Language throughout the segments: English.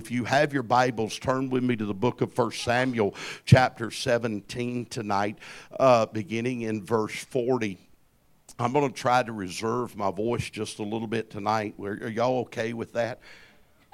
If you have your Bibles, turn with me to the book of 1 Samuel, chapter 17 tonight, uh, beginning in verse 40. I'm going to try to reserve my voice just a little bit tonight. Are y'all okay with that?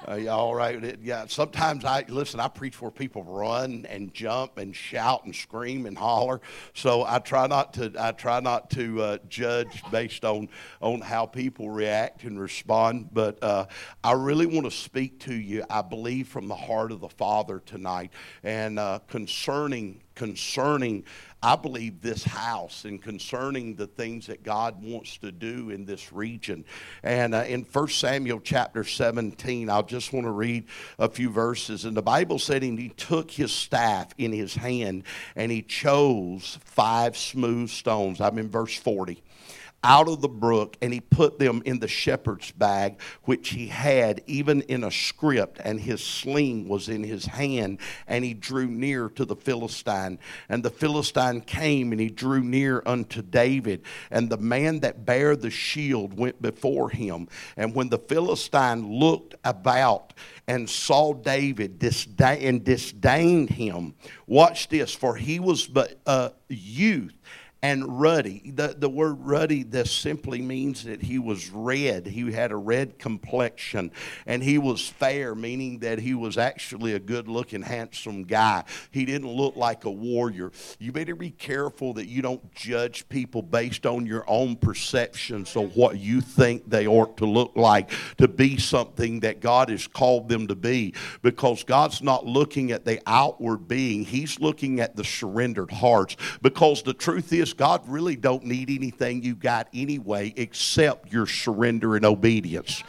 Uh, yeah, all right. Yeah, sometimes I listen. I preach where people run and jump and shout and scream and holler. So I try not to. I try not to uh, judge based on on how people react and respond. But uh, I really want to speak to you. I believe from the heart of the Father tonight, and uh, concerning concerning I believe, this house and concerning the things that God wants to do in this region. And uh, in 1 Samuel chapter 17, I just want to read a few verses. And the Bible said, and he took his staff in his hand and he chose five smooth stones. I'm in verse 40 out of the brook, and he put them in the shepherd's bag, which he had even in a scrip, and his sling was in his hand, and he drew near to the Philistine. And the Philistine came, and he drew near unto David, and the man that bare the shield went before him. And when the Philistine looked about, and saw David disdain, and disdained him. Watch this, for he was but a youth and ruddy. The, the word ruddy, this simply means that he was red. He had a red complexion. And he was fair, meaning that he was actually a good looking, handsome guy. He didn't look like a warrior. You better be careful that you don't judge people based on your own perceptions of what you think they ought to look like to be something that God has called them to be. Because God's not looking at the outward being, He's looking at the surrendered hearts. Because the truth is, God really don't need anything you got anyway except your surrender and obedience.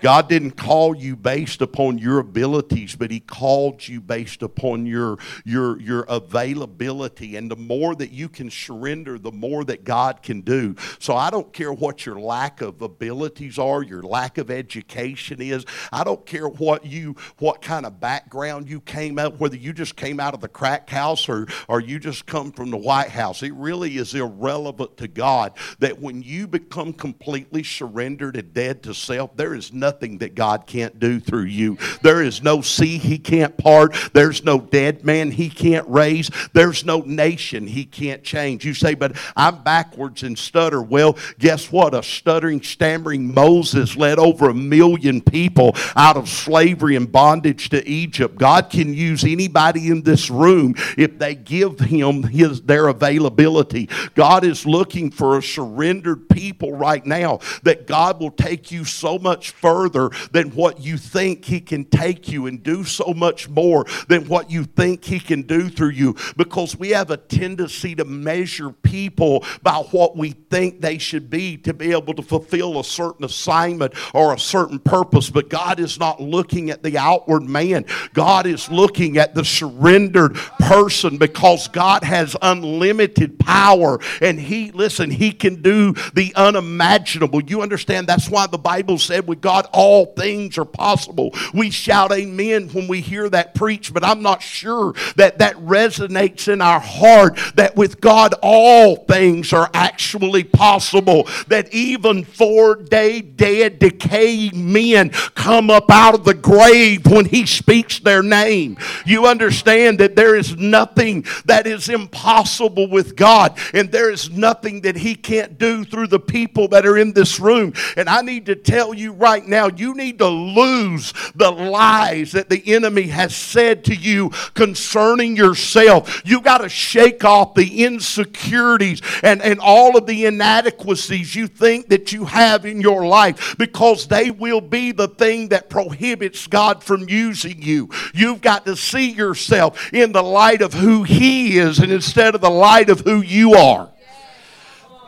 God didn't call you based upon your abilities, but He called you based upon your, your, your availability. And the more that you can surrender, the more that God can do. So I don't care what your lack of abilities are, your lack of education is. I don't care what you what kind of background you came out, whether you just came out of the crack house or, or you just come from the White House. It really is irrelevant to God that when you become completely surrendered and dead to self, there is nothing nothing that God can't do through you. There is no sea he can't part. There's no dead man he can't raise. There's no nation he can't change. You say, but I'm backwards and stutter. Well, guess what? A stuttering, stammering Moses led over a million people out of slavery and bondage to Egypt. God can use anybody in this room if they give him his, their availability. God is looking for a surrendered people right now that God will take you so much further than what you think He can take you and do so much more than what you think He can do through you because we have a tendency to measure people by what we think they should be to be able to fulfill a certain assignment or a certain purpose. But God is not looking at the outward man, God is looking at the surrendered person because God has unlimited power and He, listen, He can do the unimaginable. You understand? That's why the Bible said with God, all things are possible. We shout amen when we hear that preach, but I'm not sure that that resonates in our heart that with God all things are actually possible. That even four day dead, decaying men come up out of the grave when He speaks their name. You understand that there is nothing that is impossible with God, and there is nothing that He can't do through the people that are in this room. And I need to tell you right now, you need to lose the lies that the enemy has said to you concerning yourself. You got to shake off the insecurities and, and all of the inadequacies you think that you have in your life because they will be the thing that prohibits God from using you. You've got to see yourself in the light of who He is and instead of the light of who you are.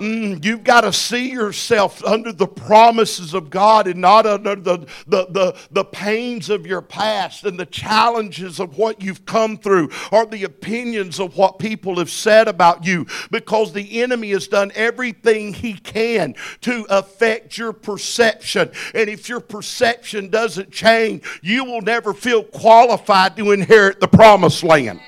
Mm, you've got to see yourself under the promises of God and not under the, the, the, the pains of your past and the challenges of what you've come through or the opinions of what people have said about you because the enemy has done everything he can to affect your perception. And if your perception doesn't change, you will never feel qualified to inherit the promised land.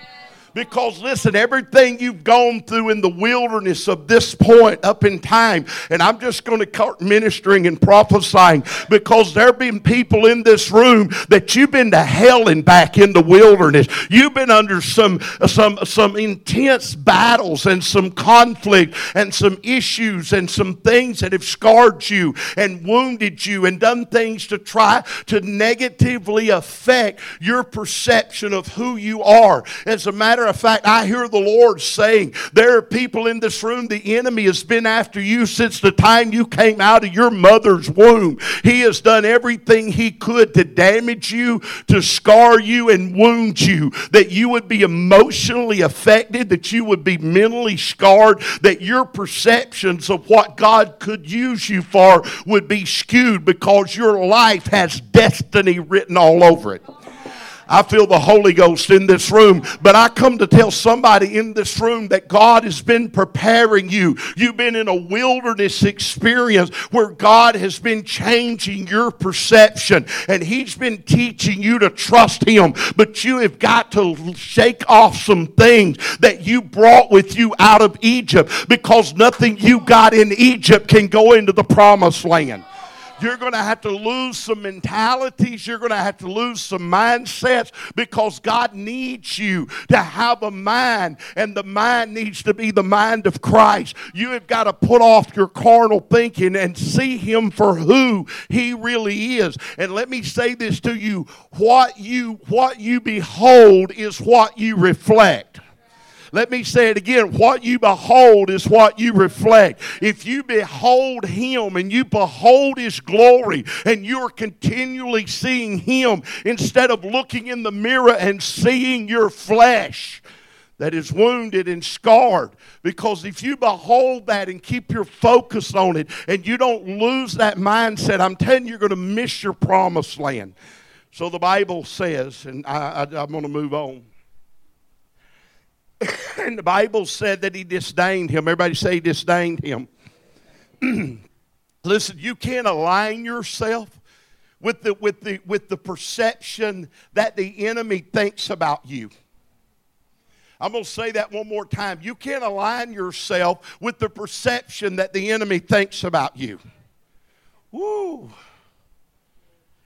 Because listen, everything you've gone through in the wilderness of this point up in time, and I'm just going to start ministering and prophesying because there have been people in this room that you've been to hell and back in the wilderness. You've been under some some some intense battles and some conflict and some issues and some things that have scarred you and wounded you and done things to try to negatively affect your perception of who you are. As a matter of fact, I hear the Lord saying, There are people in this room, the enemy has been after you since the time you came out of your mother's womb. He has done everything he could to damage you, to scar you, and wound you, that you would be emotionally affected, that you would be mentally scarred, that your perceptions of what God could use you for would be skewed because your life has destiny written all over it. I feel the Holy Ghost in this room. But I come to tell somebody in this room that God has been preparing you. You've been in a wilderness experience where God has been changing your perception and He's been teaching you to trust Him. But you have got to shake off some things that you brought with you out of Egypt because nothing you got in Egypt can go into the promised land. You're going to have to lose some mentalities. You're going to have to lose some mindsets because God needs you to have a mind, and the mind needs to be the mind of Christ. You have got to put off your carnal thinking and see Him for who He really is. And let me say this to you what you, what you behold is what you reflect. Let me say it again. What you behold is what you reflect. If you behold Him and you behold His glory and you're continually seeing Him instead of looking in the mirror and seeing your flesh that is wounded and scarred. Because if you behold that and keep your focus on it and you don't lose that mindset, I'm telling you, you're going to miss your promised land. So the Bible says, and I, I'm going to move on. and the Bible said that he disdained him. Everybody say he disdained him. Listen, you can't align yourself with the, with, the, with the perception that the enemy thinks about you. I'm going to say that one more time. You can't align yourself with the perception that the enemy thinks about you. Woo.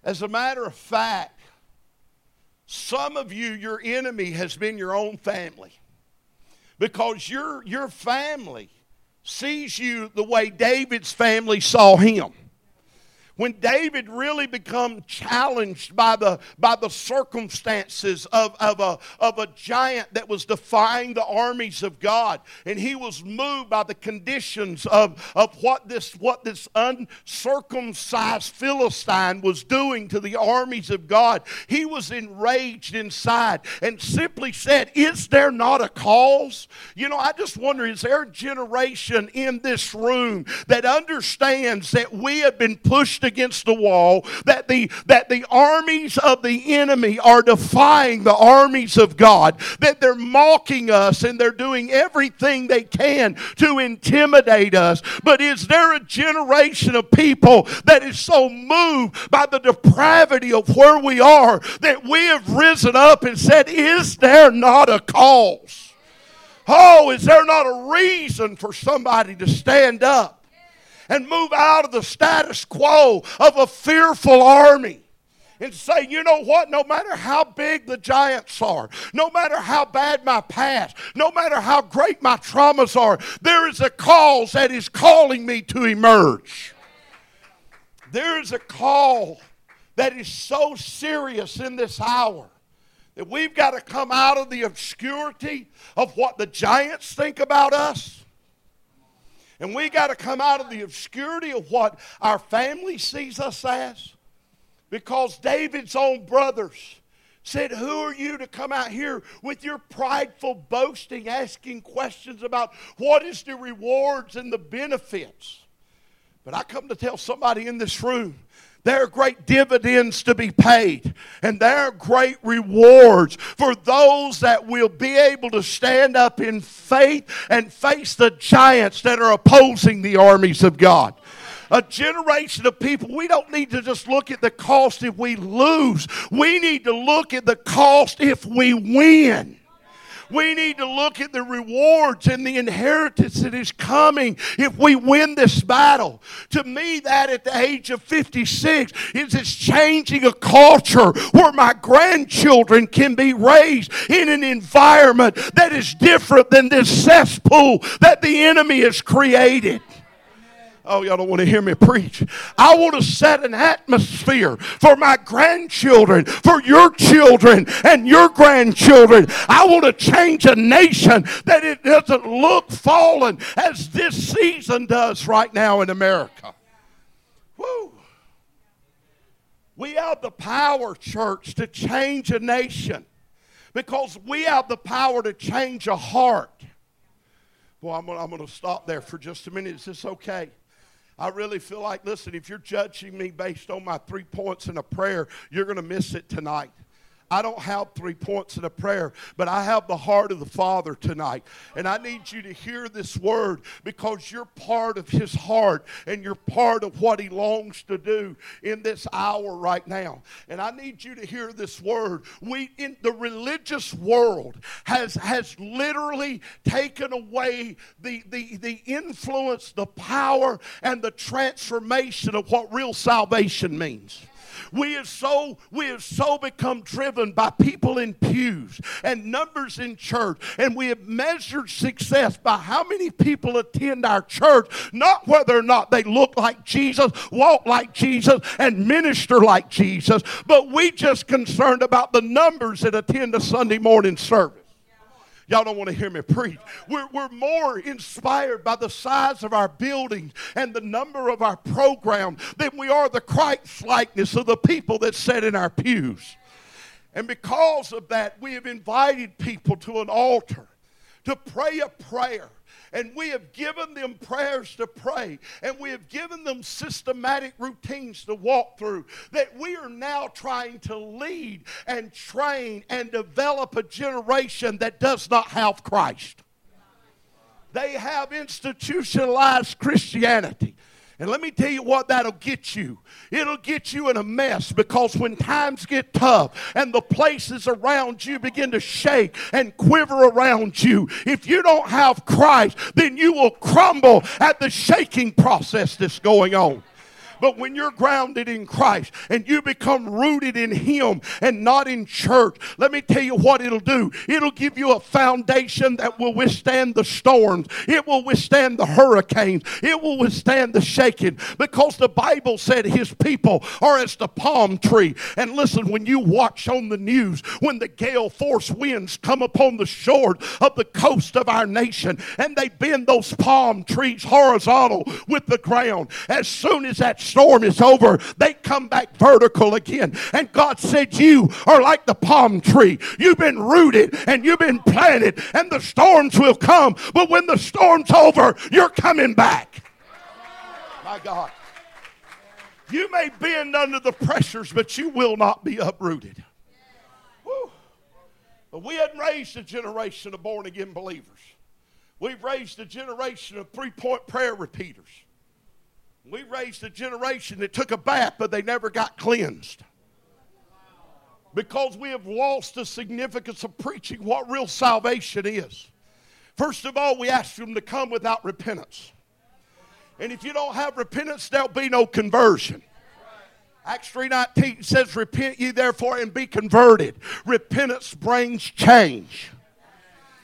As a matter of fact, some of you, your enemy has been your own family because your, your family sees you the way David's family saw him when David really become challenged by the, by the circumstances of, of, a, of a giant that was defying the armies of God, and he was moved by the conditions of, of what, this, what this uncircumcised Philistine was doing to the armies of God, he was enraged inside and simply said, Is there not a cause? You know, I just wonder, is there a generation in this room that understands that we have been pushed against the wall, that the, that the armies of the enemy are defying the armies of God, that they're mocking us and they're doing everything they can to intimidate us. But is there a generation of people that is so moved by the depravity of where we are that we have risen up and said, Is there not a cause? Oh, is there not a reason for somebody to stand up? And move out of the status quo of a fearful army and say, you know what, no matter how big the giants are, no matter how bad my past, no matter how great my traumas are, there is a cause that is calling me to emerge. There is a call that is so serious in this hour that we've got to come out of the obscurity of what the giants think about us and we got to come out of the obscurity of what our family sees us as. Because David's own brothers said, Who are you to come out here with your prideful boasting, asking questions about what is the rewards and the benefits? But I come to tell somebody in this room there are great dividends to be paid, and there are great rewards for those that will be able to stand up in faith and face the giants that are opposing the armies of God a generation of people, we don't need to just look at the cost if we lose. We need to look at the cost if we win. We need to look at the rewards and the inheritance that is coming if we win this battle. To me, that at the age of 56 is it's changing a culture where my grandchildren can be raised in an environment that is different than this cesspool that the enemy has created. Oh, y'all don't want to hear me preach. I want to set an atmosphere for my grandchildren, for your children and your grandchildren. I want to change a nation that it doesn't look fallen as this season does right now in America. Woo. We have the power, church, to change a nation because we have the power to change a heart. Well, I'm, I'm going to stop there for just a minute. Is this okay? I really feel like, listen, if you're judging me based on my three points in a prayer, you're going to miss it tonight. I don't have three points in a prayer, but I have the heart of the Father tonight. And I need you to hear this word because you're part of His heart and you're part of what He longs to do in this hour right now. And I need you to hear this word. We in the religious world has has literally taken away the, the, the influence, the power, and the transformation of what real salvation means. We have so we have so become driven by people in pews and numbers in church, and we have measured success by how many people attend our church, not whether or not they look like Jesus, walk like Jesus, and minister like Jesus, but we just concerned about the numbers that attend a Sunday morning service. Y'all don't want to hear me preach. We're, we're more inspired by the size of our buildings and the number of our program than we are the Christ likeness of the people that sit in our pews. And because of that, we have invited people to an altar to pray a prayer and we have given them prayers to pray, and we have given them systematic routines to walk through, that we are now trying to lead and train and develop a generation that does not have Christ. They have institutionalized Christianity. And let me tell you what that'll get you. It'll get you in a mess because when times get tough and the places around you begin to shake and quiver around you, if you don't have Christ, then you will crumble at the shaking process that's going on. But when you're grounded in Christ and you become rooted in Him and not in church, let me tell you what it'll do. It'll give you a foundation that will withstand the storms, it will withstand the hurricanes, it will withstand the shaking because the Bible said His people are as the palm tree. And listen, when you watch on the news, when the gale force winds come upon the shore of the coast of our nation and they bend those palm trees horizontal with the ground, as soon as that storm is over, they come back vertical again. And God said, You are like the palm tree. You've been rooted and you've been planted, and the storms will come. But when the storm's over, you're coming back. My God. You may bend under the pressures, but you will not be uprooted. Woo. But we hadn't raised a generation of born again believers. We've raised a generation of three point prayer repeaters. We raised a generation that took a bath, but they never got cleansed. Because we have lost the significance of preaching what real salvation is. First of all, we ask them to come without repentance. And if you don't have repentance, there'll be no conversion. Acts 3:19 says, Repent ye therefore and be converted. Repentance brings change.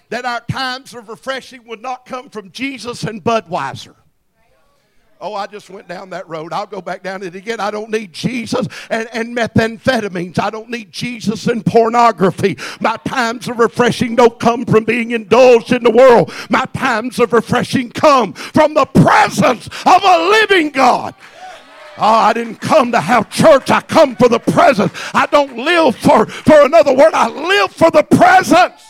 That our times of refreshing would not come from Jesus and Budweiser. Oh, I just went down that road. I'll go back down it again. I don't need Jesus and, and methamphetamines. I don't need Jesus and pornography. My times of refreshing don't come from being indulged in the world. My times of refreshing come from the presence of a living God. Oh, I didn't come to have church. I come for the presence. I don't live for, for another word. I live for the presence.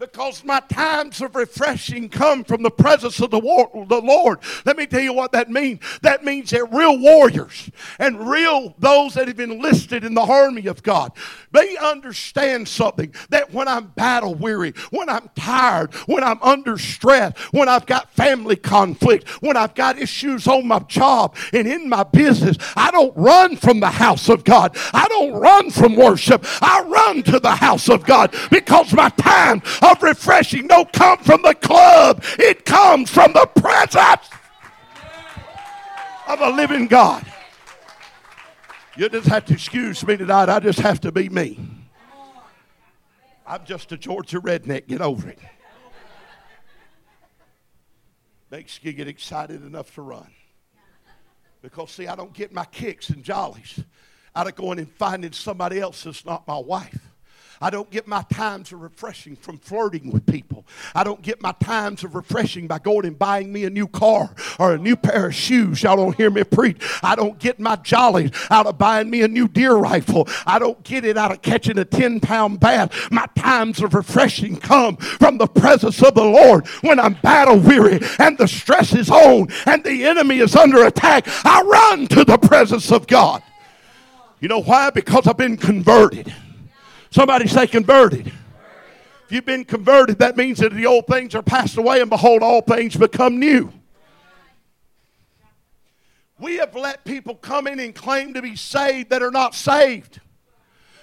Because my times of refreshing come from the presence of the, Lord. Let me tell you what that means. That means that real warriors and real those that have enlisted in the army of God, they understand something that when I'm battle weary, when I'm tired, when I'm under stress, when I've got family conflict, when I've got issues on my job and in my business, I don't run from the house of God. I don't run from worship. I run to the house of God because my time of refreshing don't come from the club, it comes from the presence of a living God. You just have to excuse me tonight. I just have to be me. I'm just a Georgia redneck. Get over it. Makes you get excited enough to run. Because, see, I don't get my kicks and jollies out of going and finding somebody else that's not my wife. I don't get my times of refreshing from flirting with people. I don't get my times of refreshing by going and buying me a new car or a new pair of shoes. Y'all don't hear me preach. I don't get my jollies out of buying me a new deer rifle. I don't get it out of catching a 10 pound bass. My times of refreshing come from the presence of the Lord when I'm battle weary and the stress is on and the enemy is under attack. I run to the presence of God. You know why? Because I've been converted. Somebody say converted. If you've been converted, that means that the old things are passed away and behold, all things become new. We have let people come in and claim to be saved that are not saved.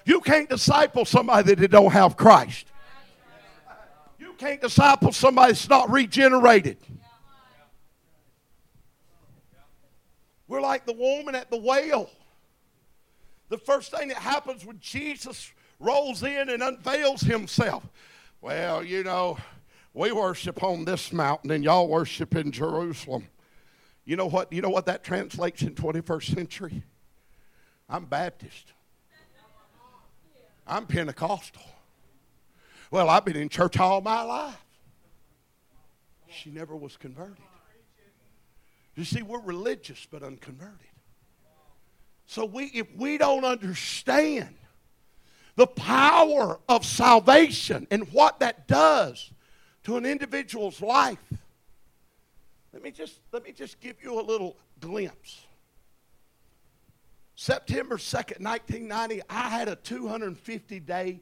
You can't disciple somebody that don't have Christ. You can't disciple somebody that's not regenerated. We're like the woman at the well. The first thing that happens when Jesus rolls in and unveils himself. Well, you know, we worship on this mountain and y'all worship in Jerusalem. You know what? You know what that translates in 21st century? I'm Baptist. I'm Pentecostal. Well, I've been in church all my life. She never was converted. You see, we're religious but unconverted. So we, if we don't understand the power of salvation and what that does to an individual's life. Let me just, let me just give you a little glimpse. September 2nd, 1990, I had a 250 day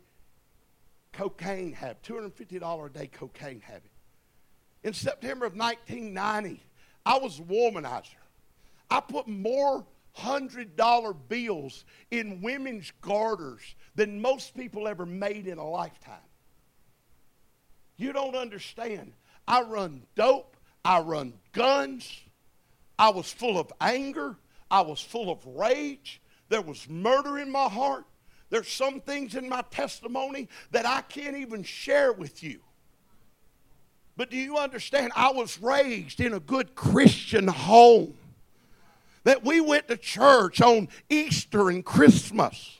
cocaine habit, $250 a day cocaine habit. In September of 1990, I was a womanizer. I put more $100 bills in women's garters than most people ever made in a lifetime. You don't understand. I run dope, I run guns, I was full of anger, I was full of rage, there was murder in my heart. There's some things in my testimony that I can't even share with you. But do you understand? I was raised in a good Christian home that we went to church on Easter and Christmas.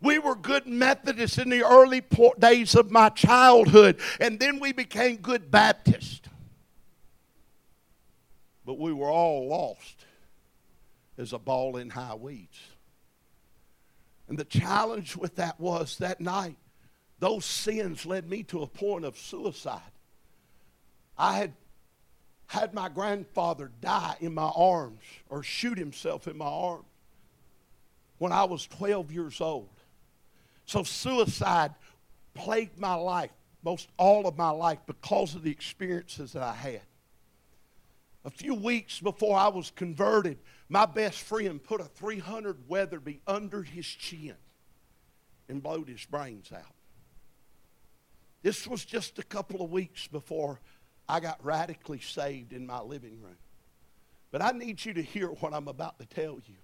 We were good Methodists in the early days of my childhood, and then we became good Baptists. But we were all lost as a ball in high weeds. And the challenge with that was that night, those sins led me to a point of suicide. I had had my grandfather die in my arms or shoot himself in my arms when I was 12 years old. So suicide plagued my life, most all of my life, because of the experiences that I had. A few weeks before I was converted, my best friend put a 300 Weatherby under his chin and blowed his brains out. This was just a couple of weeks before I got radically saved in my living room. But I need you to hear what I'm about to tell you.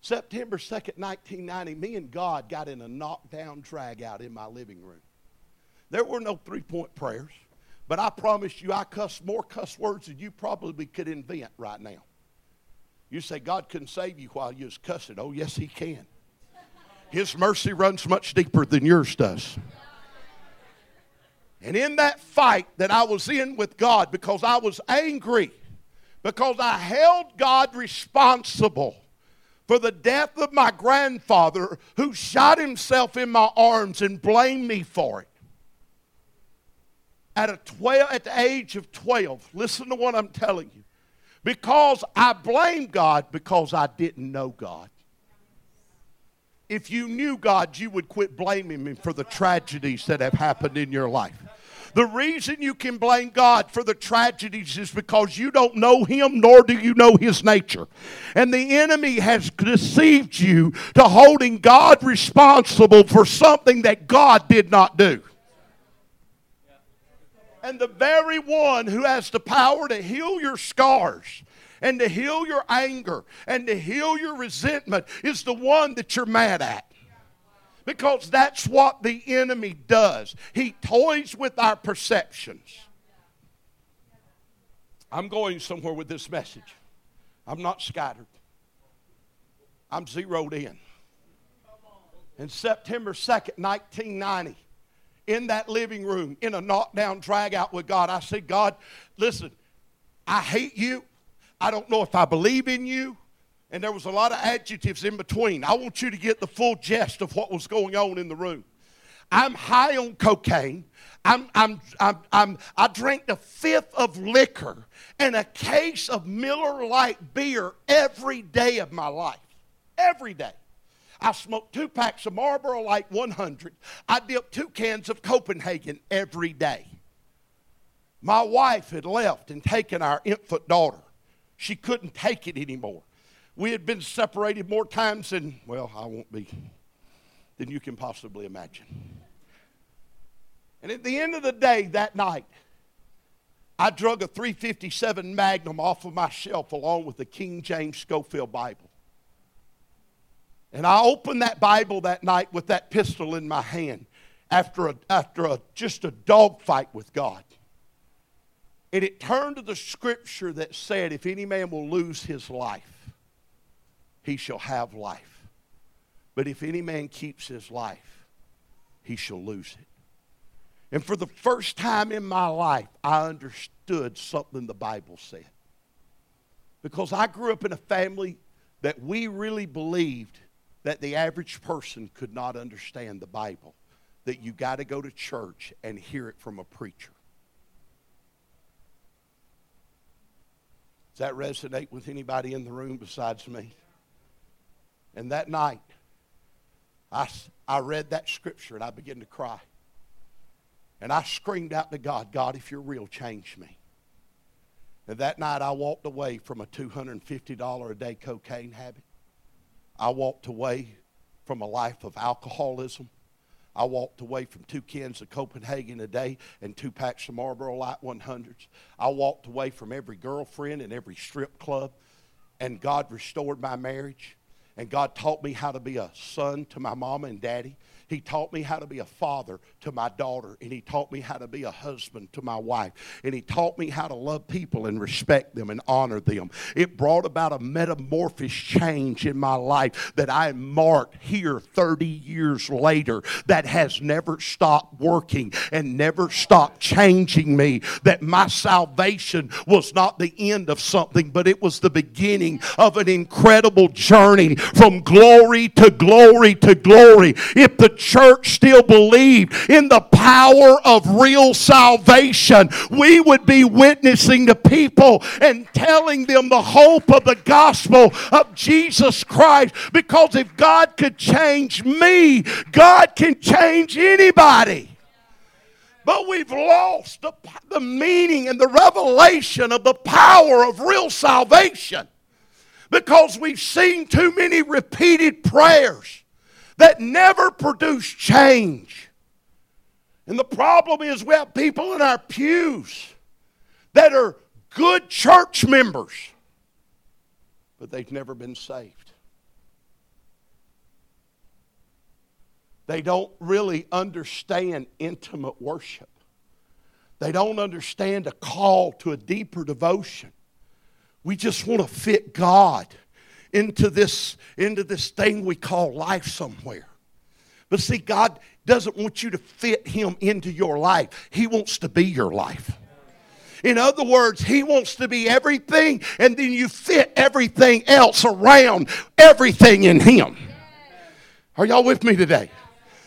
September 2nd, 1990, me and God got in a knockdown drag out in my living room. There were no three point prayers, but I promise you I cussed more cuss words than you probably could invent right now. You say God couldn't save you while you was cussing. Oh, yes, He can. His mercy runs much deeper than yours does. And in that fight that I was in with God, because I was angry, because I held God responsible for the death of my grandfather who shot himself in my arms and blamed me for it. at a 12 at the age of 12 listen to what i'm telling you. Because i blame god because i didn't know god. If you knew god you would quit blaming him for the tragedies that have happened in your life the reason you can blame God for the tragedies is because you don't know Him nor do you know His nature. And the enemy has deceived you to holding God responsible for something that God did not do. And the very one who has the power to heal your scars and to heal your anger and to heal your resentment is the one that you're mad at. Because that's what the enemy does. He toys with our perceptions. I'm going somewhere with this message. I'm not scattered. I'm zeroed in. And September 2nd, 1990, in that living room, in a knockdown drag out with God, I said, God, listen, I hate you. I don't know if I believe in you and there was a lot of adjectives in between. I want you to get the full gist of what was going on in the room. I'm high on cocaine. I'm, I'm, I'm, I'm, I drank a fifth of liquor and a case of Miller Lite beer every day of my life. Every day. I smoked two packs of Marlboro Light 100. I dipped two cans of Copenhagen every day. My wife had left and taken our infant daughter. She couldn't take it anymore. We had been separated more times than, well, I won't be, than you can possibly imagine. And at the end of the day, that night, I drug a 357 Magnum off of my shelf along with the King James Scofield Bible. And I opened that Bible that night with that pistol in my hand after, a, after a, just a dogfight with God. And it turned to the scripture that said, If any man will lose his life, he shall have life. But if any man keeps his life, he shall lose it. And for the first time in my life, I understood something the Bible said. Because I grew up in a family that we really believed that the average person could not understand the Bible, that you got to go to church and hear it from a preacher. Does that resonate with anybody in the room besides me? And that night, I, I read that scripture and I began to cry. And I screamed out to God, God, if you're real, change me. And that night I walked away from a $250 a day cocaine habit. I walked away from a life of alcoholism. I walked away from two cans of Copenhagen a day and two packs of Marlboro Light 100s. I walked away from every girlfriend and every strip club. And God restored my marriage. And God taught me how to be a son to my mama and daddy. He taught me how to be a father to my daughter, and He taught me how to be a husband to my wife, and He taught me how to love people and respect them and honor them. It brought about a metamorphosis change in my life that I marked here 30 years later that has never stopped working and never stopped changing me. That my salvation was not the end of something, but it was the beginning of an incredible journey from glory to glory to glory. If the church still believed in the power of real salvation, we would be witnessing to people and telling them the hope of the gospel of Jesus Christ. Because if God could change me, God can change anybody. But we've lost the, the meaning and the revelation of the power of real salvation because we've seen too many repeated prayers that never produce change. And the problem is we have people in our pews that are good church members, but they've never been saved. They don't really understand intimate worship. They don't understand a call to a deeper devotion. We just want to fit God into this, into this thing we call life somewhere. But see, God doesn't want you to fit Him into your life, He wants to be your life. In other words, He wants to be everything, and then you fit everything else around everything in Him. Are y'all with me today?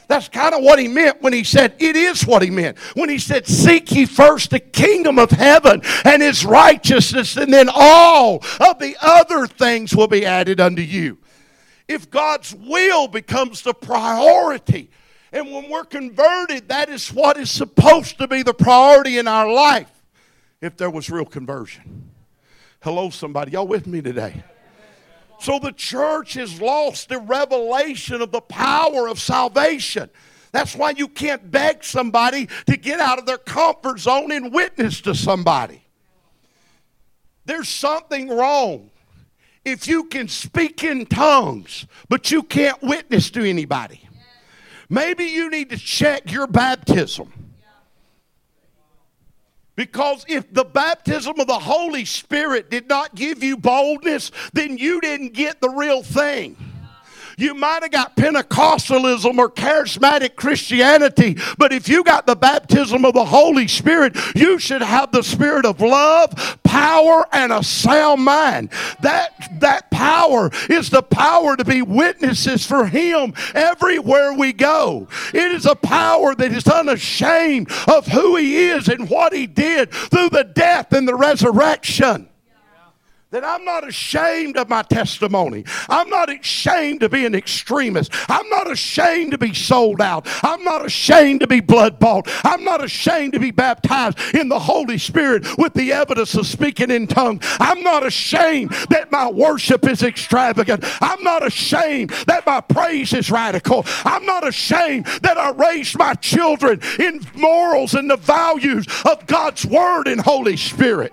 That's kind of what he meant when he said, it is what he meant. When he said, Seek ye first the kingdom of heaven and his righteousness, and then all of the other things will be added unto you. If God's will becomes the priority, and when we're converted, that is what is supposed to be the priority in our life if there was real conversion. Hello, somebody. Y'all with me today? So the church has lost the revelation of the power of salvation. That's why you can't beg somebody to get out of their comfort zone and witness to somebody. There's something wrong if you can speak in tongues, but you can't witness to anybody. Maybe you need to check your baptism. Because if the baptism of the Holy Spirit did not give you boldness, then you didn't get the real thing. You might have got Pentecostalism or charismatic Christianity, but if you got the baptism of the Holy Spirit, you should have the spirit of love, power, and a sound mind. That, that power is the power to be witnesses for Him everywhere we go. It is a power that is unashamed of who He is and what He did through the death and the resurrection that I'm not ashamed of my testimony. I'm not ashamed to be an extremist. I'm not ashamed to be sold out. I'm not ashamed to be blood bought. I'm not ashamed to be baptized in the Holy Spirit with the evidence of speaking in tongues. I'm not ashamed that my worship is extravagant. I'm not ashamed that my praise is radical. I'm not ashamed that I raised my children in morals and the values of God's Word and Holy Spirit.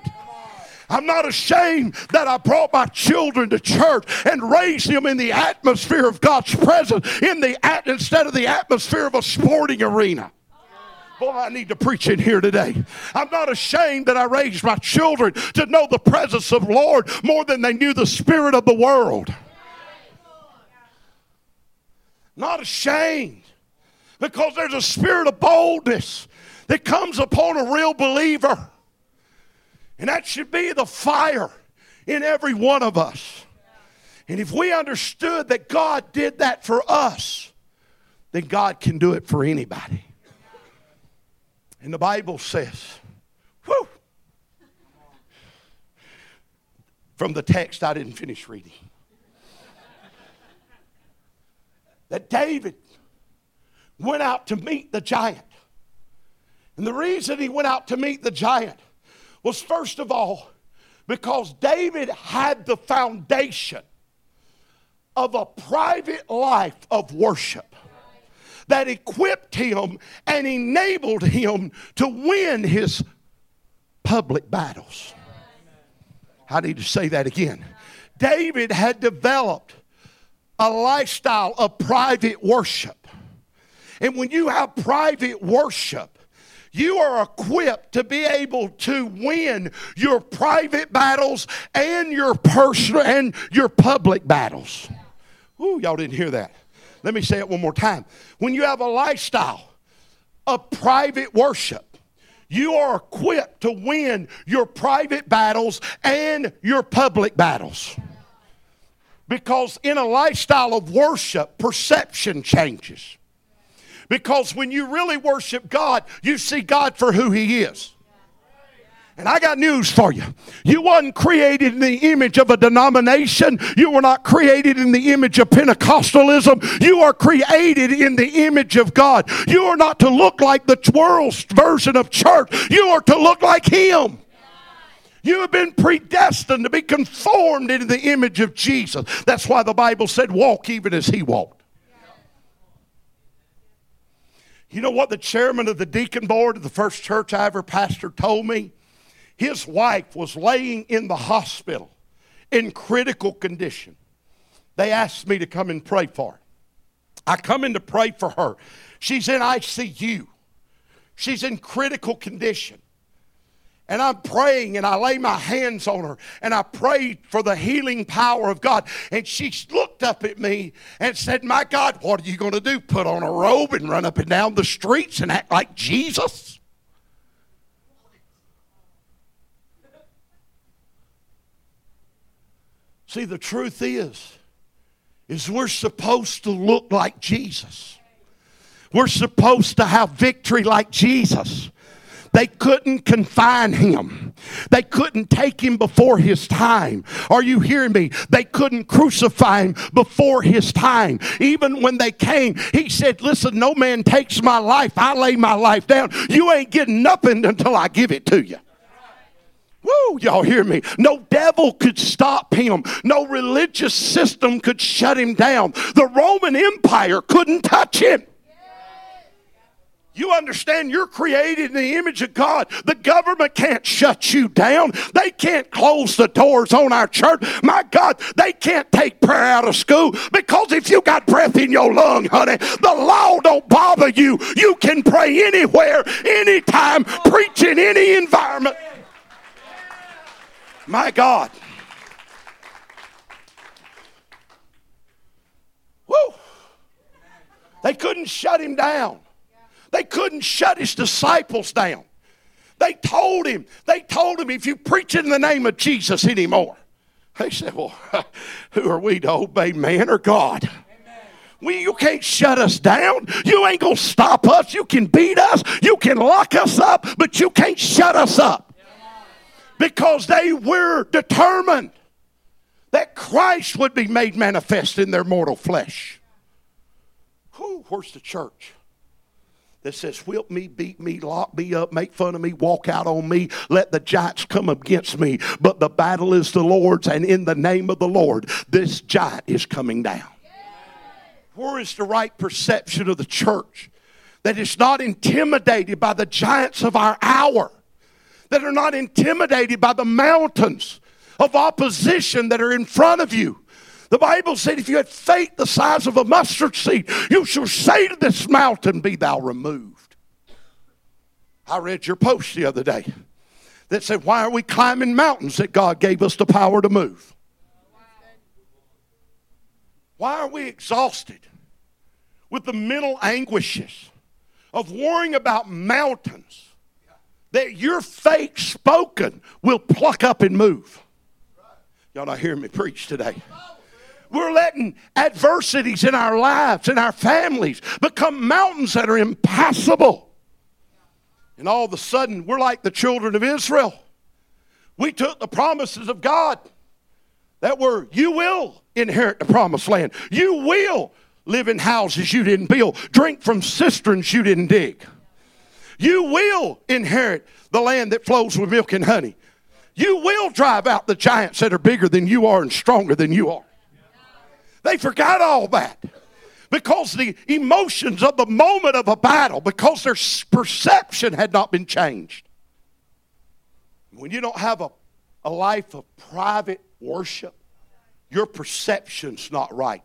I'm not ashamed that I brought my children to church and raised them in the atmosphere of God's presence in the at- instead of the atmosphere of a sporting arena. Boy, I need to preach in here today. I'm not ashamed that I raised my children to know the presence of Lord more than they knew the spirit of the world. Not ashamed because there's a spirit of boldness that comes upon a real believer. And that should be the fire in every one of us. And if we understood that God did that for us, then God can do it for anybody. And the Bible says, whew, from the text I didn't finish reading, that David went out to meet the giant. And the reason he went out to meet the giant was first of all because David had the foundation of a private life of worship that equipped him and enabled him to win his public battles. I need to say that again. David had developed a lifestyle of private worship. And when you have private worship, you are equipped to be able to win your private battles and your personal and your public battles. Ooh, y'all didn't hear that. Let me say it one more time. When you have a lifestyle of private worship, you are equipped to win your private battles and your public battles. Because in a lifestyle of worship, perception changes. Because when you really worship God, you see God for who He is. And I got news for you. You wasn't created in the image of a denomination. You were not created in the image of Pentecostalism. You are created in the image of God. You are not to look like the world's version of church. You are to look like Him. You have been predestined to be conformed into the image of Jesus. That's why the Bible said, walk even as He walked. You know what the chairman of the deacon board of the first church I ever pastored told me? His wife was laying in the hospital in critical condition. They asked me to come and pray for her. I come in to pray for her. She's in ICU. She's in critical condition and I'm praying and I lay my hands on her and I prayed for the healing power of God. And she looked up at me and said, My God, what are you going to do? Put on a robe and run up and down the streets and act like Jesus? See, the truth is, is we're supposed to look like Jesus. We're supposed to have victory like Jesus. They couldn't confine him. They couldn't take him before his time. Are you hearing me? They couldn't crucify him before his time. Even when they came, he said, Listen, no man takes my life. I lay my life down. You ain't getting nothing until I give it to you. Woo, y'all hear me? No devil could stop him. No religious system could shut him down. The Roman Empire couldn't touch him. You understand you're created in the image of God. The government can't shut you down. They can't close the doors on our church. My God, they can't take prayer out of school because if you got breath in your lung, honey, the law don't bother you. You can pray anywhere, anytime, preach in any environment. My God. Woo. They couldn't shut him down. They couldn't shut his disciples down. They told him, they told him, if you preach in the name of Jesus anymore. They said, well, who are we to obey man or God? We, you can't shut us down. You ain't going to stop us. You can beat us. You can lock us up, but you can't shut us up. Because they were determined that Christ would be made manifest in their mortal flesh. Whew, where's the church? That says, whip me, beat me, lock me up, make fun of me, walk out on me, let the giants come against me. But the battle is the Lord's, and in the name of the Lord, this giant is coming down. Where is the right perception of the church? That is not intimidated by the giants of our hour, that are not intimidated by the mountains of opposition that are in front of you. The Bible said, if you had faith the size of a mustard seed, you shall say to this mountain, Be thou removed. I read your post the other day that said, Why are we climbing mountains that God gave us the power to move? Why are we exhausted with the mental anguishes of worrying about mountains that your faith spoken will pluck up and move? Y'all not hearing me preach today. We're letting adversities in our lives, in our families, become mountains that are impassable. And all of a sudden, we're like the children of Israel. We took the promises of God that were, you will inherit the promised land. You will live in houses you didn't build, drink from cisterns you didn't dig. You will inherit the land that flows with milk and honey. You will drive out the giants that are bigger than you are and stronger than you are. They forgot all that because the emotions of the moment of a battle, because their perception had not been changed. When you don't have a, a life of private worship, your perception's not right.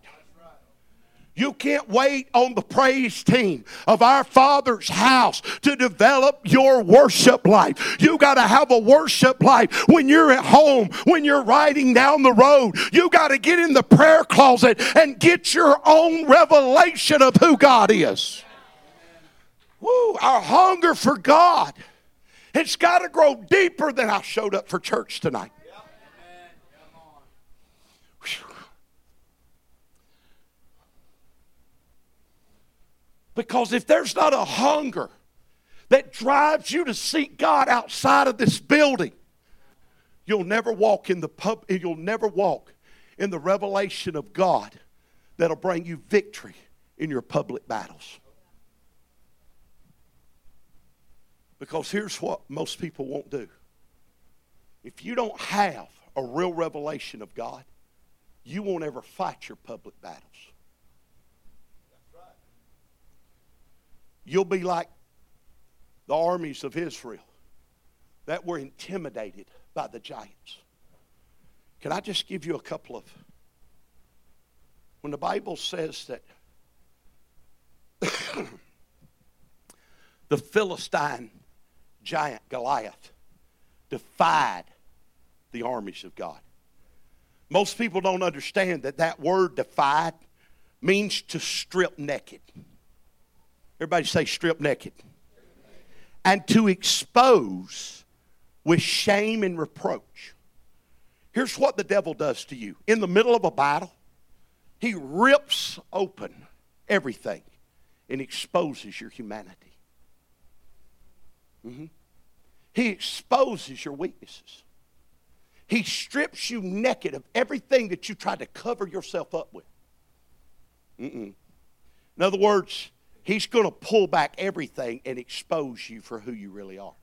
You can't wait on the praise team of our Father's house to develop your worship life. You got to have a worship life when you're at home, when you're riding down the road. You got to get in the prayer closet and get your own revelation of who God is. Woo, our hunger for God. It's got to grow deeper than I showed up for church tonight. Because if there's not a hunger that drives you to seek God outside of this building, you'll never walk in the pub, you'll never walk in the revelation of God that'll bring you victory in your public battles. Because here's what most people won't do. If you don't have a real revelation of God, you won't ever fight your public battles. You'll be like the armies of Israel that were intimidated by the giants. Can I just give you a couple of. When the Bible says that the Philistine giant Goliath defied the armies of God. Most people don't understand that that word defied means to strip naked. Everybody say strip naked. And to expose with shame and reproach. Here's what the devil does to you in the middle of a battle he rips open everything and exposes your humanity. Mm-hmm. He exposes your weaknesses. He strips you naked of everything that you tried to cover yourself up with. Mm-mm. In other words, He's going to pull back everything and expose you for who you really are.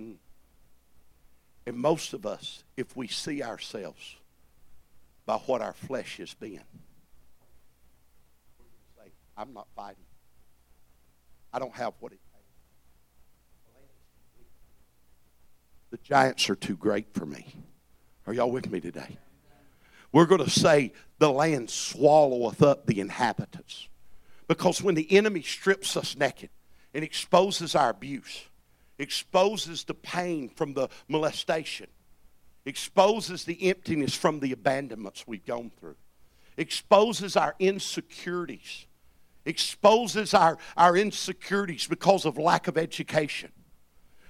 Mm. And most of us, if we see ourselves by what our flesh has been, say, I'm not fighting. I don't have what it takes. The giants are too great for me. Are y'all with me today? We're going to say, the land swalloweth up the inhabitants. Because when the enemy strips us naked and exposes our abuse, exposes the pain from the molestation, exposes the emptiness from the abandonments we've gone through, exposes our insecurities, exposes our, our insecurities because of lack of education,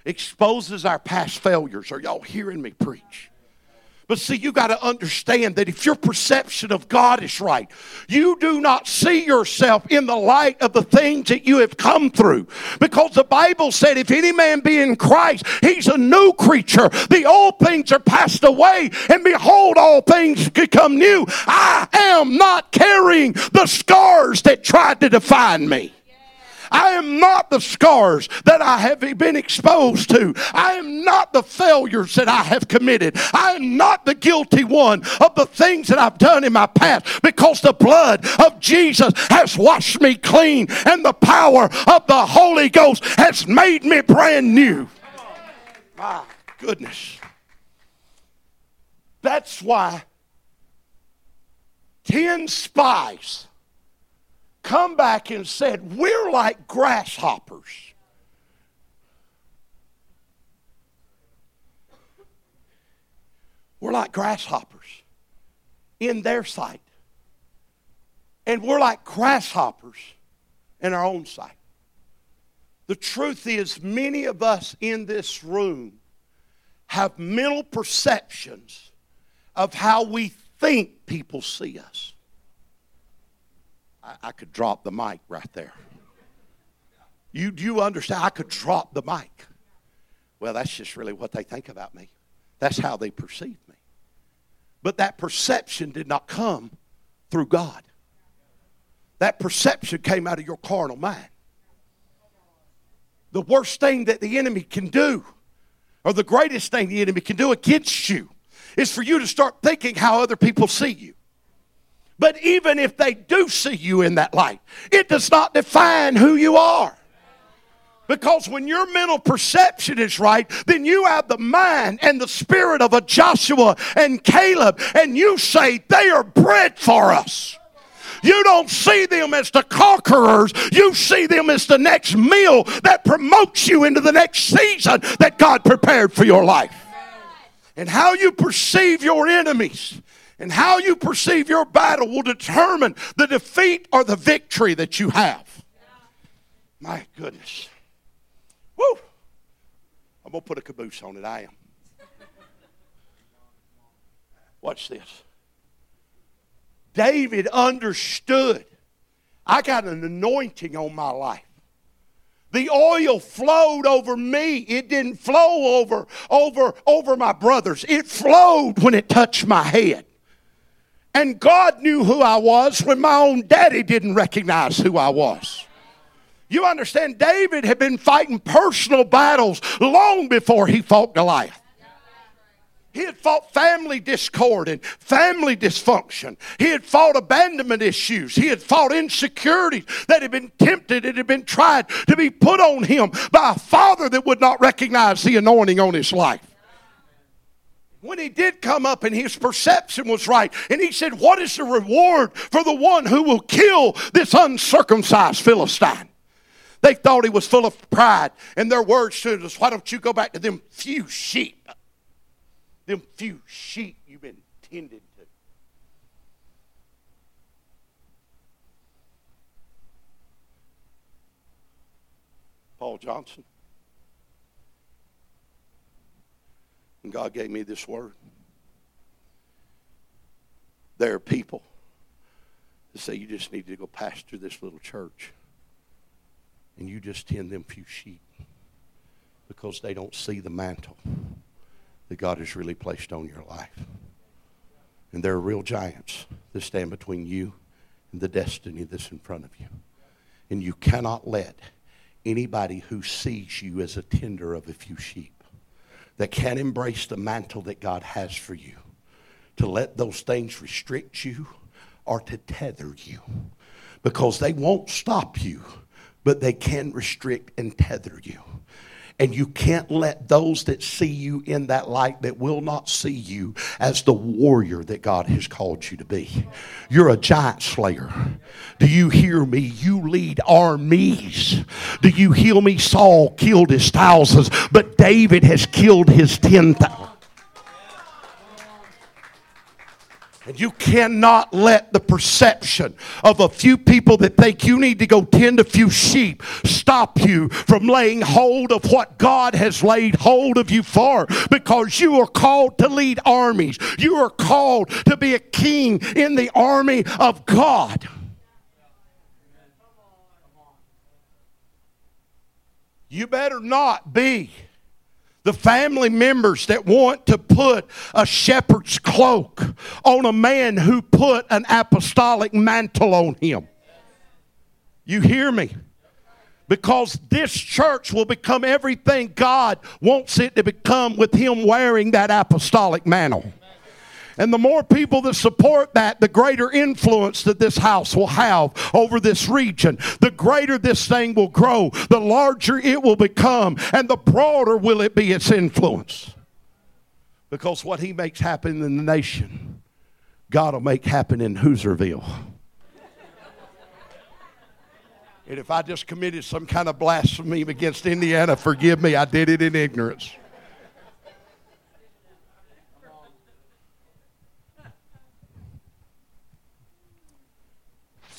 exposes our past failures. Are y'all hearing me preach? But see, you got to understand that if your perception of God is right, you do not see yourself in the light of the things that you have come through. Because the Bible said, if any man be in Christ, he's a new creature. The old things are passed away, and behold, all things become new. I am not carrying the scars that tried to define me. I am not the scars that I have been exposed to. I am not the failures that I have committed. I am not the guilty one of the things that I've done in my past because the blood of Jesus has washed me clean and the power of the Holy Ghost has made me brand new. My goodness. That's why 10 spies come back and said, We're like grasshoppers. We're like grasshoppers in their sight. And we're like grasshoppers in our own sight. The truth is, many of us in this room have mental perceptions of how we think people see us. I, I could drop the mic right there. You, do you understand? I could drop the mic. Well, that's just really what they think about me. That's how they perceive me. But that perception did not come through God. That perception came out of your carnal mind. The worst thing that the enemy can do, or the greatest thing the enemy can do against you, is for you to start thinking how other people see you. But even if they do see you in that light, it does not define who you are. Because when your mental perception is right, then you have the mind and the spirit of a Joshua and Caleb, and you say, They are bread for us. You don't see them as the conquerors. You see them as the next meal that promotes you into the next season that God prepared for your life. And how you perceive your enemies and how you perceive your battle will determine the defeat or the victory that you have. My goodness. Woo! I'm going to put a caboose on it. I am. Watch this. David understood I got an anointing on my life. The oil flowed over me. It didn't flow over over over my brothers. It flowed when it touched my head. And God knew who I was when my own daddy didn't recognize who I was. You understand, David had been fighting personal battles long before he fought Goliath. He had fought family discord and family dysfunction. He had fought abandonment issues. He had fought insecurities that had been tempted, and had been tried to be put on him by a father that would not recognize the anointing on his life when he did come up and his perception was right, and he said, What is the reward for the one who will kill this uncircumcised Philistine? They thought he was full of pride, and their words to us, Why don't you go back to them few sheep? Them few sheep you've been tended to. Paul Johnson. And God gave me this word. There are people that say you just need to go pastor this little church and you just tend them few sheep because they don't see the mantle that God has really placed on your life. And there are real giants that stand between you and the destiny that's in front of you. And you cannot let anybody who sees you as a tender of a few sheep that can't embrace the mantle that God has for you to let those things restrict you or to tether you because they won't stop you, but they can restrict and tether you. And you can't let those that see you in that light that will not see you as the warrior that God has called you to be. You're a giant slayer. Do you hear me? You lead armies. Do you hear me? Saul killed his thousands, but David has killed his ten thousand. And you cannot let the perception of a few people that think you need to go tend a few sheep stop you from laying hold of what God has laid hold of you for because you are called to lead armies. You are called to be a king in the army of God. You better not be the family members that want to put a shepherd's cloak on a man who put an apostolic mantle on him. You hear me? Because this church will become everything God wants it to become with him wearing that apostolic mantle. And the more people that support that, the greater influence that this house will have over this region. The greater this thing will grow, the larger it will become, and the broader will it be its influence. Because what he makes happen in the nation, God will make happen in Hoosierville. And if I just committed some kind of blasphemy against Indiana, forgive me, I did it in ignorance.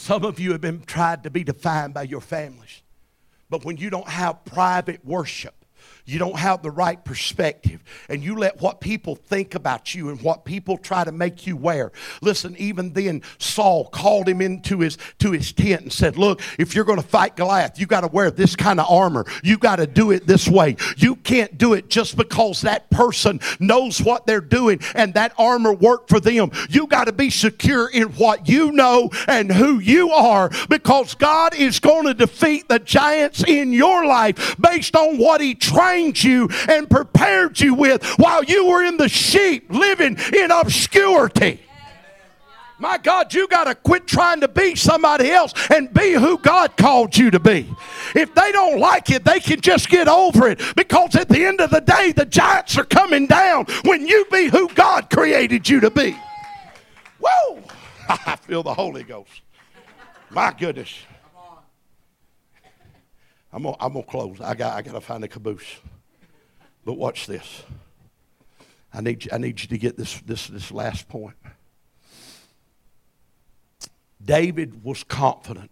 Some of you have been tried to be defined by your families. But when you don't have private worship, you don't have the right perspective. And you let what people think about you and what people try to make you wear. Listen even then saul called him into his to his tent and said look if you're going to fight goliath you got to wear this kind of armor. You got to do it this way. You can't do it just because that person knows what they're doing and that armor worked for them. You got to be secure in what you know and who you are because god is going to defeat the giants in your life based on what he trained trained you and prepared you with while you were in the sheep living in obscurity. My God, you got to quit trying to be somebody else and be who God called you to be. If they don't like it, they can just get over it because at the end of the day, the giants are coming down when you be who God created you to be. Whoa! I feel the Holy Ghost. My goodness. I'm gonna, I'm gonna close. I got I gotta find a caboose. But watch this. I need you, I need you to get this this this last point. David was confident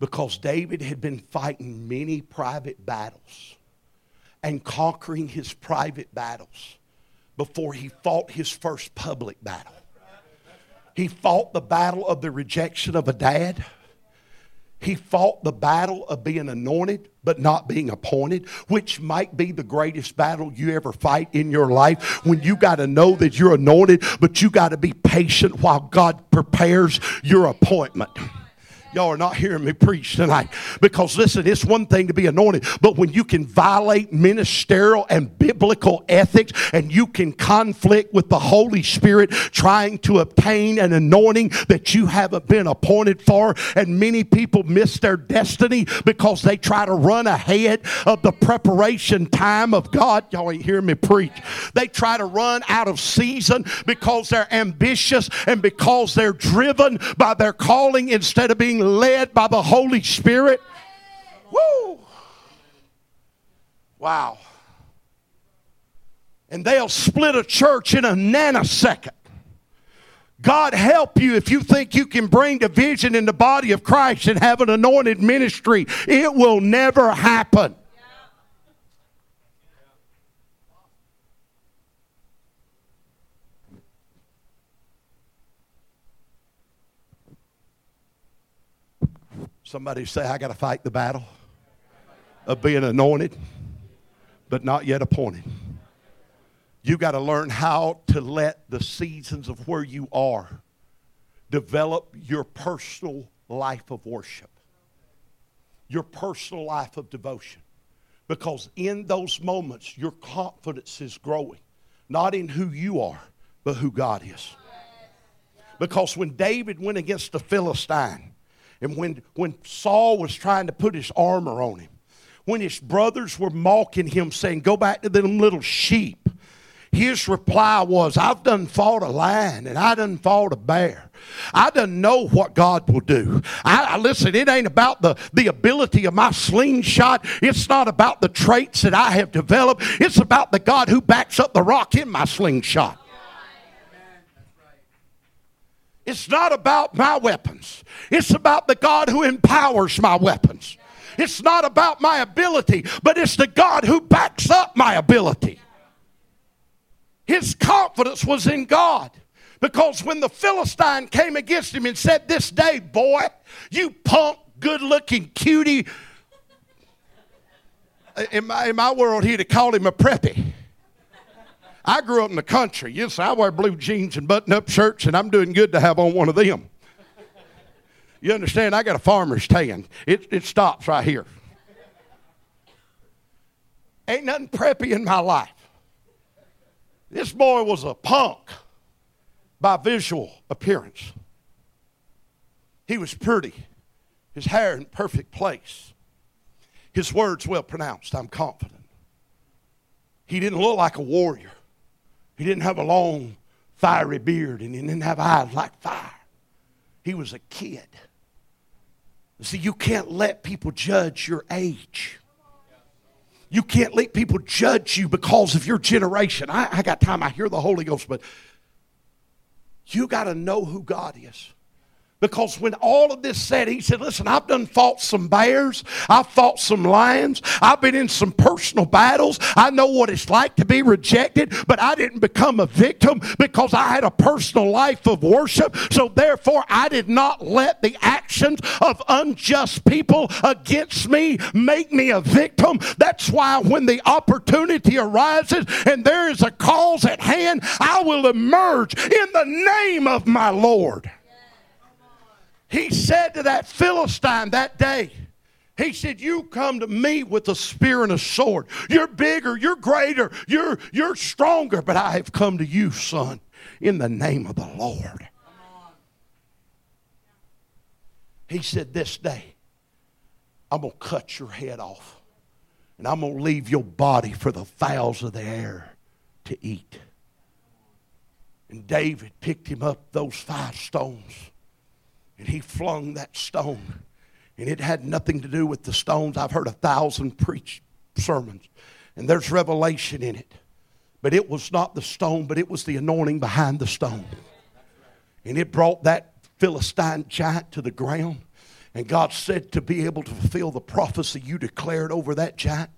because David had been fighting many private battles and conquering his private battles before he fought his first public battle. He fought the battle of the rejection of a dad. He fought the battle of being anointed but not being appointed, which might be the greatest battle you ever fight in your life when you got to know that you're anointed, but you got to be patient while God prepares your appointment. Y'all are not hearing me preach tonight. Because listen, it's one thing to be anointed, but when you can violate ministerial and biblical ethics and you can conflict with the Holy Spirit trying to obtain an anointing that you haven't been appointed for, and many people miss their destiny because they try to run ahead of the preparation time of God. Y'all ain't hearing me preach. They try to run out of season because they're ambitious and because they're driven by their calling instead of being led by the Holy Spirit. Woo! Wow. And they'll split a church in a nanosecond. God help you if you think you can bring division in the body of Christ and have an anointed ministry. It will never happen. Somebody say, I got to fight the battle of being anointed, but not yet appointed. You got to learn how to let the seasons of where you are develop your personal life of worship, your personal life of devotion. Because in those moments, your confidence is growing, not in who you are, but who God is. Because when David went against the Philistine, and when, when Saul was trying to put his armor on him, when his brothers were mocking him, saying, Go back to them little sheep, his reply was, I've done fought a lion and I done fought a bear. I don't know what God will do. I, I, listen, it ain't about the, the ability of my slingshot. It's not about the traits that I have developed. It's about the God who backs up the rock in my slingshot. It's not about my weapons. It's about the God who empowers my weapons. It's not about my ability, but it's the God who backs up my ability. His confidence was in God. Because when the Philistine came against him and said, This day, boy, you punk, good looking cutie. Uh, in my, in my world, he'd have called him a preppy. I grew up in the country. Yes, I wear blue jeans and button up shirts, and I'm doing good to have on one of them. You understand? I got a farmer's tan. It, it stops right here. Ain't nothing preppy in my life. This boy was a punk by visual appearance. He was pretty, his hair in perfect place, his words well pronounced. I'm confident. He didn't look like a warrior. He didn't have a long, fiery beard, and he didn't have eyes like fire. He was a kid. See, you can't let people judge your age. You can't let people judge you because of your generation. I, I got time, I hear the Holy Ghost, but you got to know who God is. Because when all of this said, he said, Listen, I've done fought some bears. I've fought some lions. I've been in some personal battles. I know what it's like to be rejected, but I didn't become a victim because I had a personal life of worship. So therefore, I did not let the actions of unjust people against me make me a victim. That's why when the opportunity arises and there is a cause at hand, I will emerge in the name of my Lord. He said to that Philistine that day, he said, You come to me with a spear and a sword. You're bigger, you're greater, you're, you're stronger, but I have come to you, son, in the name of the Lord. He said, This day, I'm going to cut your head off, and I'm going to leave your body for the fowls of the air to eat. And David picked him up those five stones and he flung that stone. And it had nothing to do with the stones. I've heard a thousand preach sermons, and there's revelation in it. But it was not the stone, but it was the anointing behind the stone. And it brought that Philistine giant to the ground. And God said to be able to fulfill the prophecy you declared over that giant,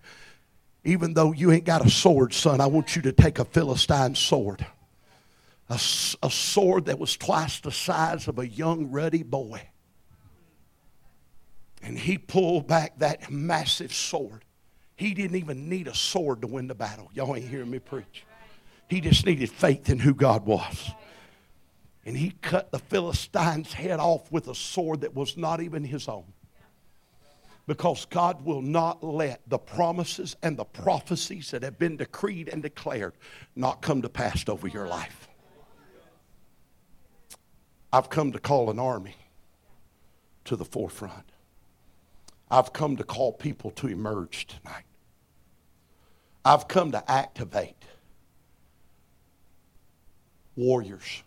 even though you ain't got a sword, son, I want you to take a Philistine sword a, a sword that was twice the size of a young, ruddy boy. And he pulled back that massive sword. He didn't even need a sword to win the battle. Y'all ain't hearing me preach. He just needed faith in who God was. And he cut the Philistine's head off with a sword that was not even his own. Because God will not let the promises and the prophecies that have been decreed and declared not come to pass over your life. I've come to call an army to the forefront. I've come to call people to emerge tonight. I've come to activate warriors.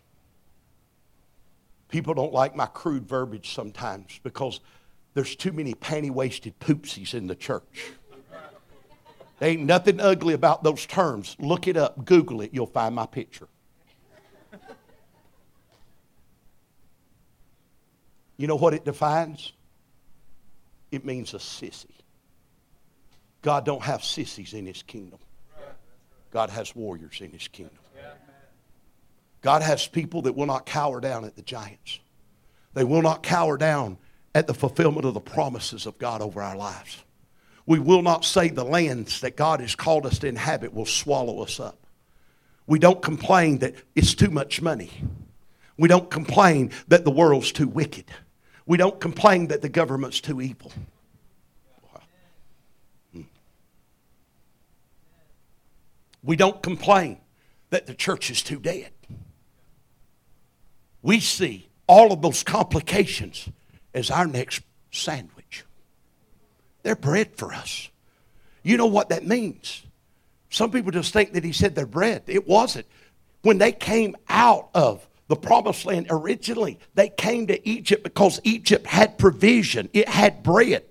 People don't like my crude verbiage sometimes because there's too many panty waisted poopsies in the church. There ain't nothing ugly about those terms. Look it up, Google it, you'll find my picture. You know what it defines? It means a sissy. God don't have sissies in his kingdom. God has warriors in his kingdom. God has people that will not cower down at the giants. They will not cower down at the fulfillment of the promises of God over our lives. We will not say the lands that God has called us to inhabit will swallow us up. We don't complain that it's too much money. We don't complain that the world's too wicked. We don't complain that the government's too evil. Hmm. We don't complain that the church is too dead. We see all of those complications as our next sandwich. They're bread for us. You know what that means? Some people just think that he said they're bread. It wasn't. When they came out of the promised land originally, they came to Egypt because Egypt had provision, it had bread.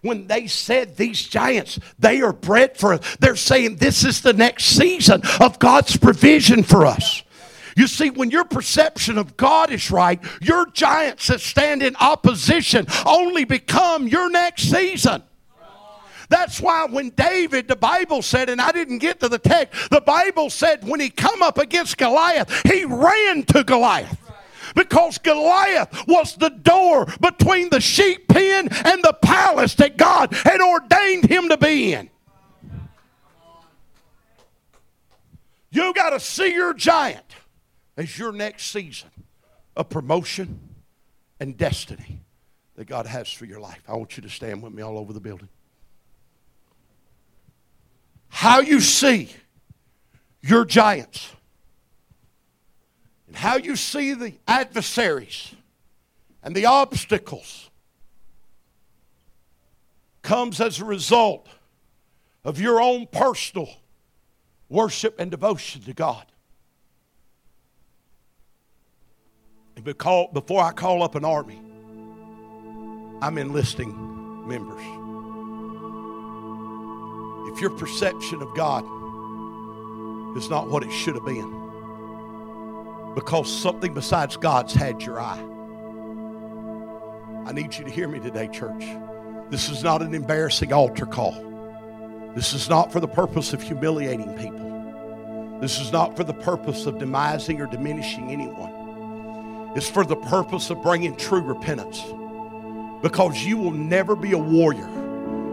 When they said these giants, they are bread for us, they're saying this is the next season of God's provision for us. You see, when your perception of God is right, your giants that stand in opposition only become your next season. That's why when David, the Bible said, and I didn't get to the text, the Bible said when he come up against Goliath, he ran to Goliath. Because Goliath was the door between the sheep pen and the palace that God had ordained him to be in. You got to see your giant as your next season of promotion and destiny that God has for your life. I want you to stand with me all over the building. How you see your giants and how you see the adversaries and the obstacles comes as a result of your own personal worship and devotion to God. before I call up an army, I'm enlisting members. If your perception of God is not what it should have been, because something besides God's had your eye, I need you to hear me today, church. This is not an embarrassing altar call. This is not for the purpose of humiliating people. This is not for the purpose of demising or diminishing anyone It's for the purpose of bringing true repentance. Because you will never be a warrior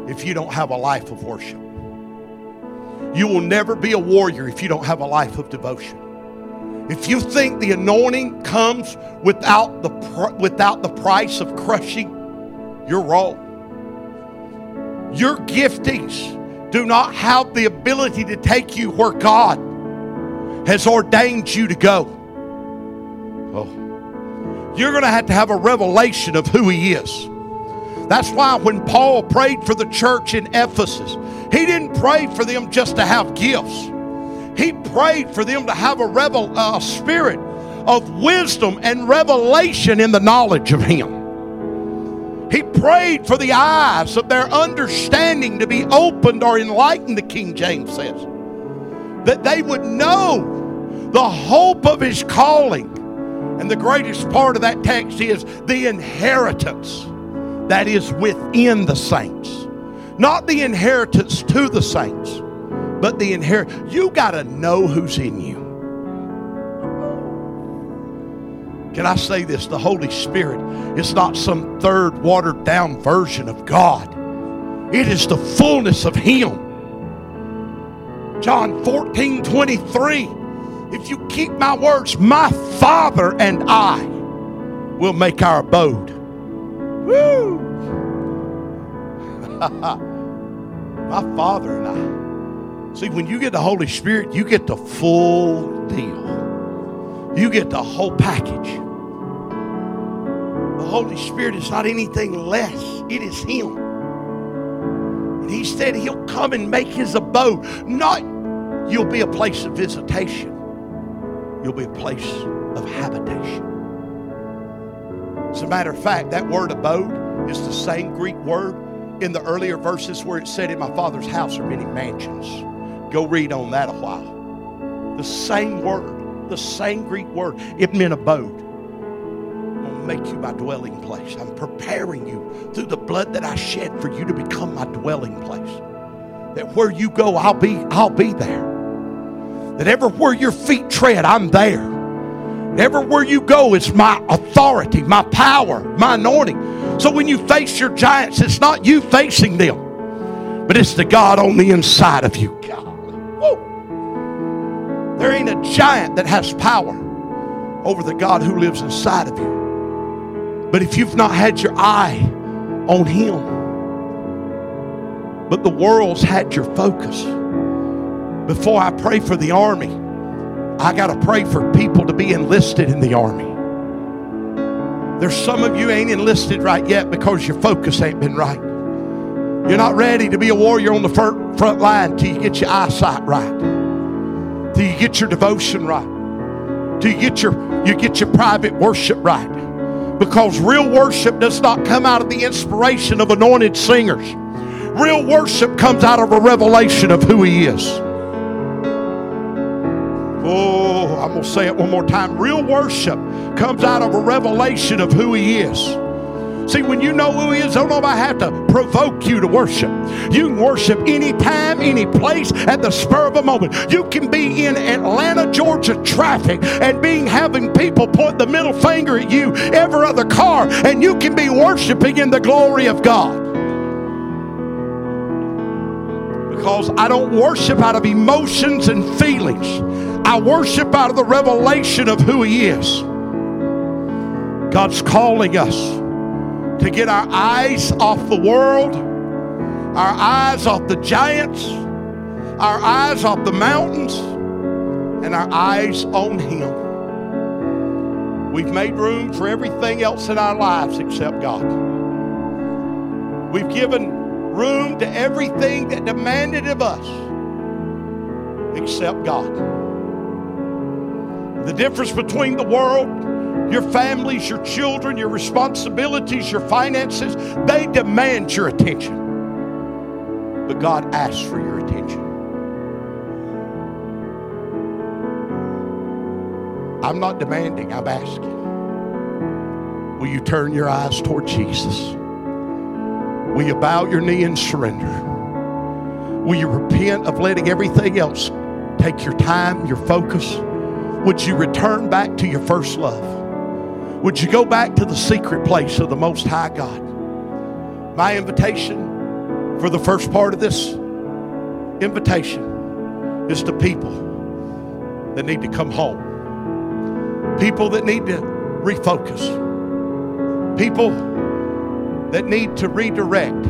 if you don't have a life of worship. You will never be a warrior if you don't have a life of devotion. If you think the anointing comes without the, without the price of crushing, you're wrong. Your giftings do not have the ability to take you where God has ordained you to go. Oh you're going to have to have a revelation of who He is. That's why when Paul prayed for the church in Ephesus, he didn't pray for them just to have gifts. He prayed for them to have a revel, uh, spirit of wisdom and revelation in the knowledge of Him. He prayed for the eyes of their understanding to be opened or enlightened, the King James says. That they would know the hope of His calling and the greatest part of that text is the inheritance that is within the saints. Not the inheritance to the saints, but the inheritance. You got to know who's in you. Can I say this? The Holy Spirit is not some third watered down version of God, it is the fullness of Him. John 14 23 if you keep my words, my Father and I will make our abode. Woo! my Father and I. See, when you get the Holy Spirit, you get the full deal. You get the whole package. The Holy Spirit is not anything less, it is Him. And He said He'll come and make His abode. Not you'll be a place of visitation you'll be a place of habitation. As a matter of fact, that word abode is the same Greek word in the earlier verses where it said, In my Father's house are many mansions. Go read on that a while. The same word, the same Greek word, it meant abode. I'm going to make you my dwelling place. I'm preparing you through the blood that I shed for you to become my dwelling place. That where you go, I'll be, I'll be there. That everywhere your feet tread, I'm there. Everywhere you go, it's my authority, my power, my anointing. So when you face your giants, it's not you facing them, but it's the God on the inside of you. God. There ain't a giant that has power over the God who lives inside of you. But if you've not had your eye on Him, but the world's had your focus. Before I pray for the army, I got to pray for people to be enlisted in the army. There's some of you ain't enlisted right yet because your focus ain't been right. You're not ready to be a warrior on the front line till you get your eyesight right, till you get your devotion right, till you get your you get your private worship right. Because real worship does not come out of the inspiration of anointed singers. Real worship comes out of a revelation of who He is. Oh, I'm going to say it one more time. Real worship comes out of a revelation of who He is. See, when you know who He is, don't nobody have to provoke you to worship. You can worship anytime, any place, at the spur of a moment. You can be in Atlanta, Georgia traffic and being having people point the middle finger at you, every other car, and you can be worshiping in the glory of God. Because I don't worship out of emotions and feelings. I worship out of the revelation of who He is. God's calling us to get our eyes off the world, our eyes off the giants, our eyes off the mountains, and our eyes on Him. We've made room for everything else in our lives except God. We've given room to everything that demanded of us except God. The difference between the world, your families, your children, your responsibilities, your finances, they demand your attention. But God asks for your attention. I'm not demanding, I'm asking. Will you turn your eyes toward Jesus? Will you bow your knee and surrender? Will you repent of letting everything else take your time, your focus? Would you return back to your first love? Would you go back to the secret place of the Most High God? My invitation for the first part of this invitation is to people that need to come home, people that need to refocus, people that need to redirect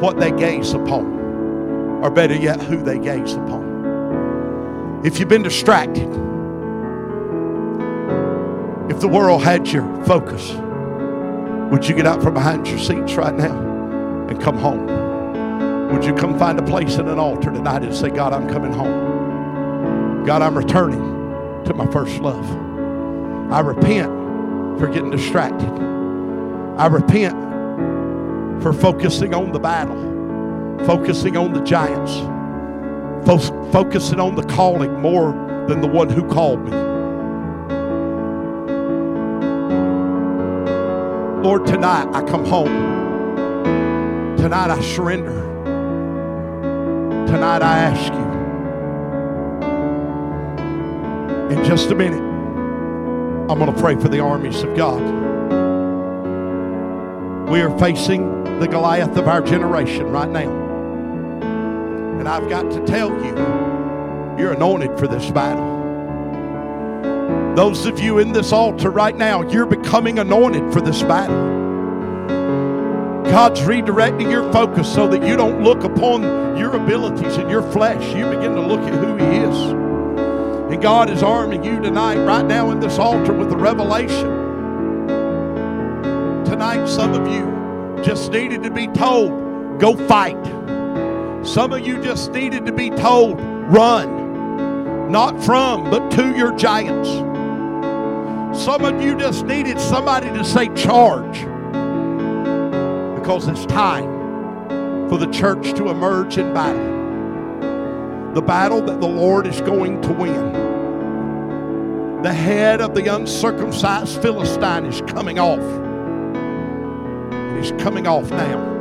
what they gaze upon, or better yet, who they gaze upon. If you've been distracted, if the world had your focus, would you get out from behind your seats right now and come home? Would you come find a place at an altar tonight and say, God, I'm coming home? God, I'm returning to my first love. I repent for getting distracted. I repent for focusing on the battle, focusing on the giants, fo- focusing on the calling more than the one who called me. Lord, tonight I come home. Tonight I surrender. Tonight I ask you. In just a minute, I'm going to pray for the armies of God. We are facing the Goliath of our generation right now. And I've got to tell you, you're anointed for this battle. Those of you in this altar right now, you're becoming anointed for this battle. God's redirecting your focus so that you don't look upon your abilities and your flesh. You begin to look at who He is. And God is arming you tonight, right now in this altar, with the revelation tonight, some of you just needed to be told, go fight. Some of you just needed to be told, run. Not from, but to your giants. Some of you just needed somebody to say, charge. Because it's time for the church to emerge in battle. The battle that the Lord is going to win. The head of the uncircumcised Philistine is coming off is coming off now.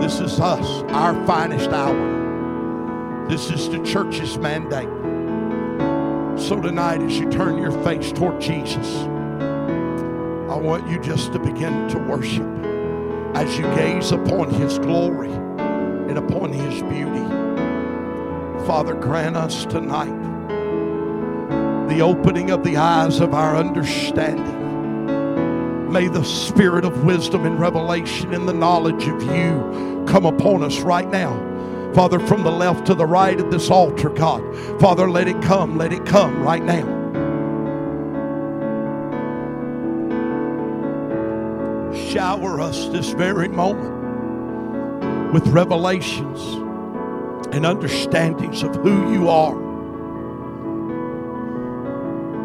This is us, our finest hour. This is the church's mandate. So tonight, as you turn your face toward Jesus, I want you just to begin to worship as you gaze upon His glory and upon His beauty. Father, grant us tonight the opening of the eyes of our understanding. May the spirit of wisdom and revelation and the knowledge of you come upon us right now. Father, from the left to the right of this altar, God. Father, let it come, let it come right now. Shower us this very moment with revelations and understandings of who you are.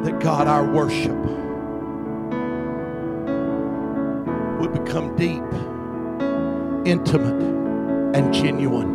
That God, our worship become deep, intimate, and genuine.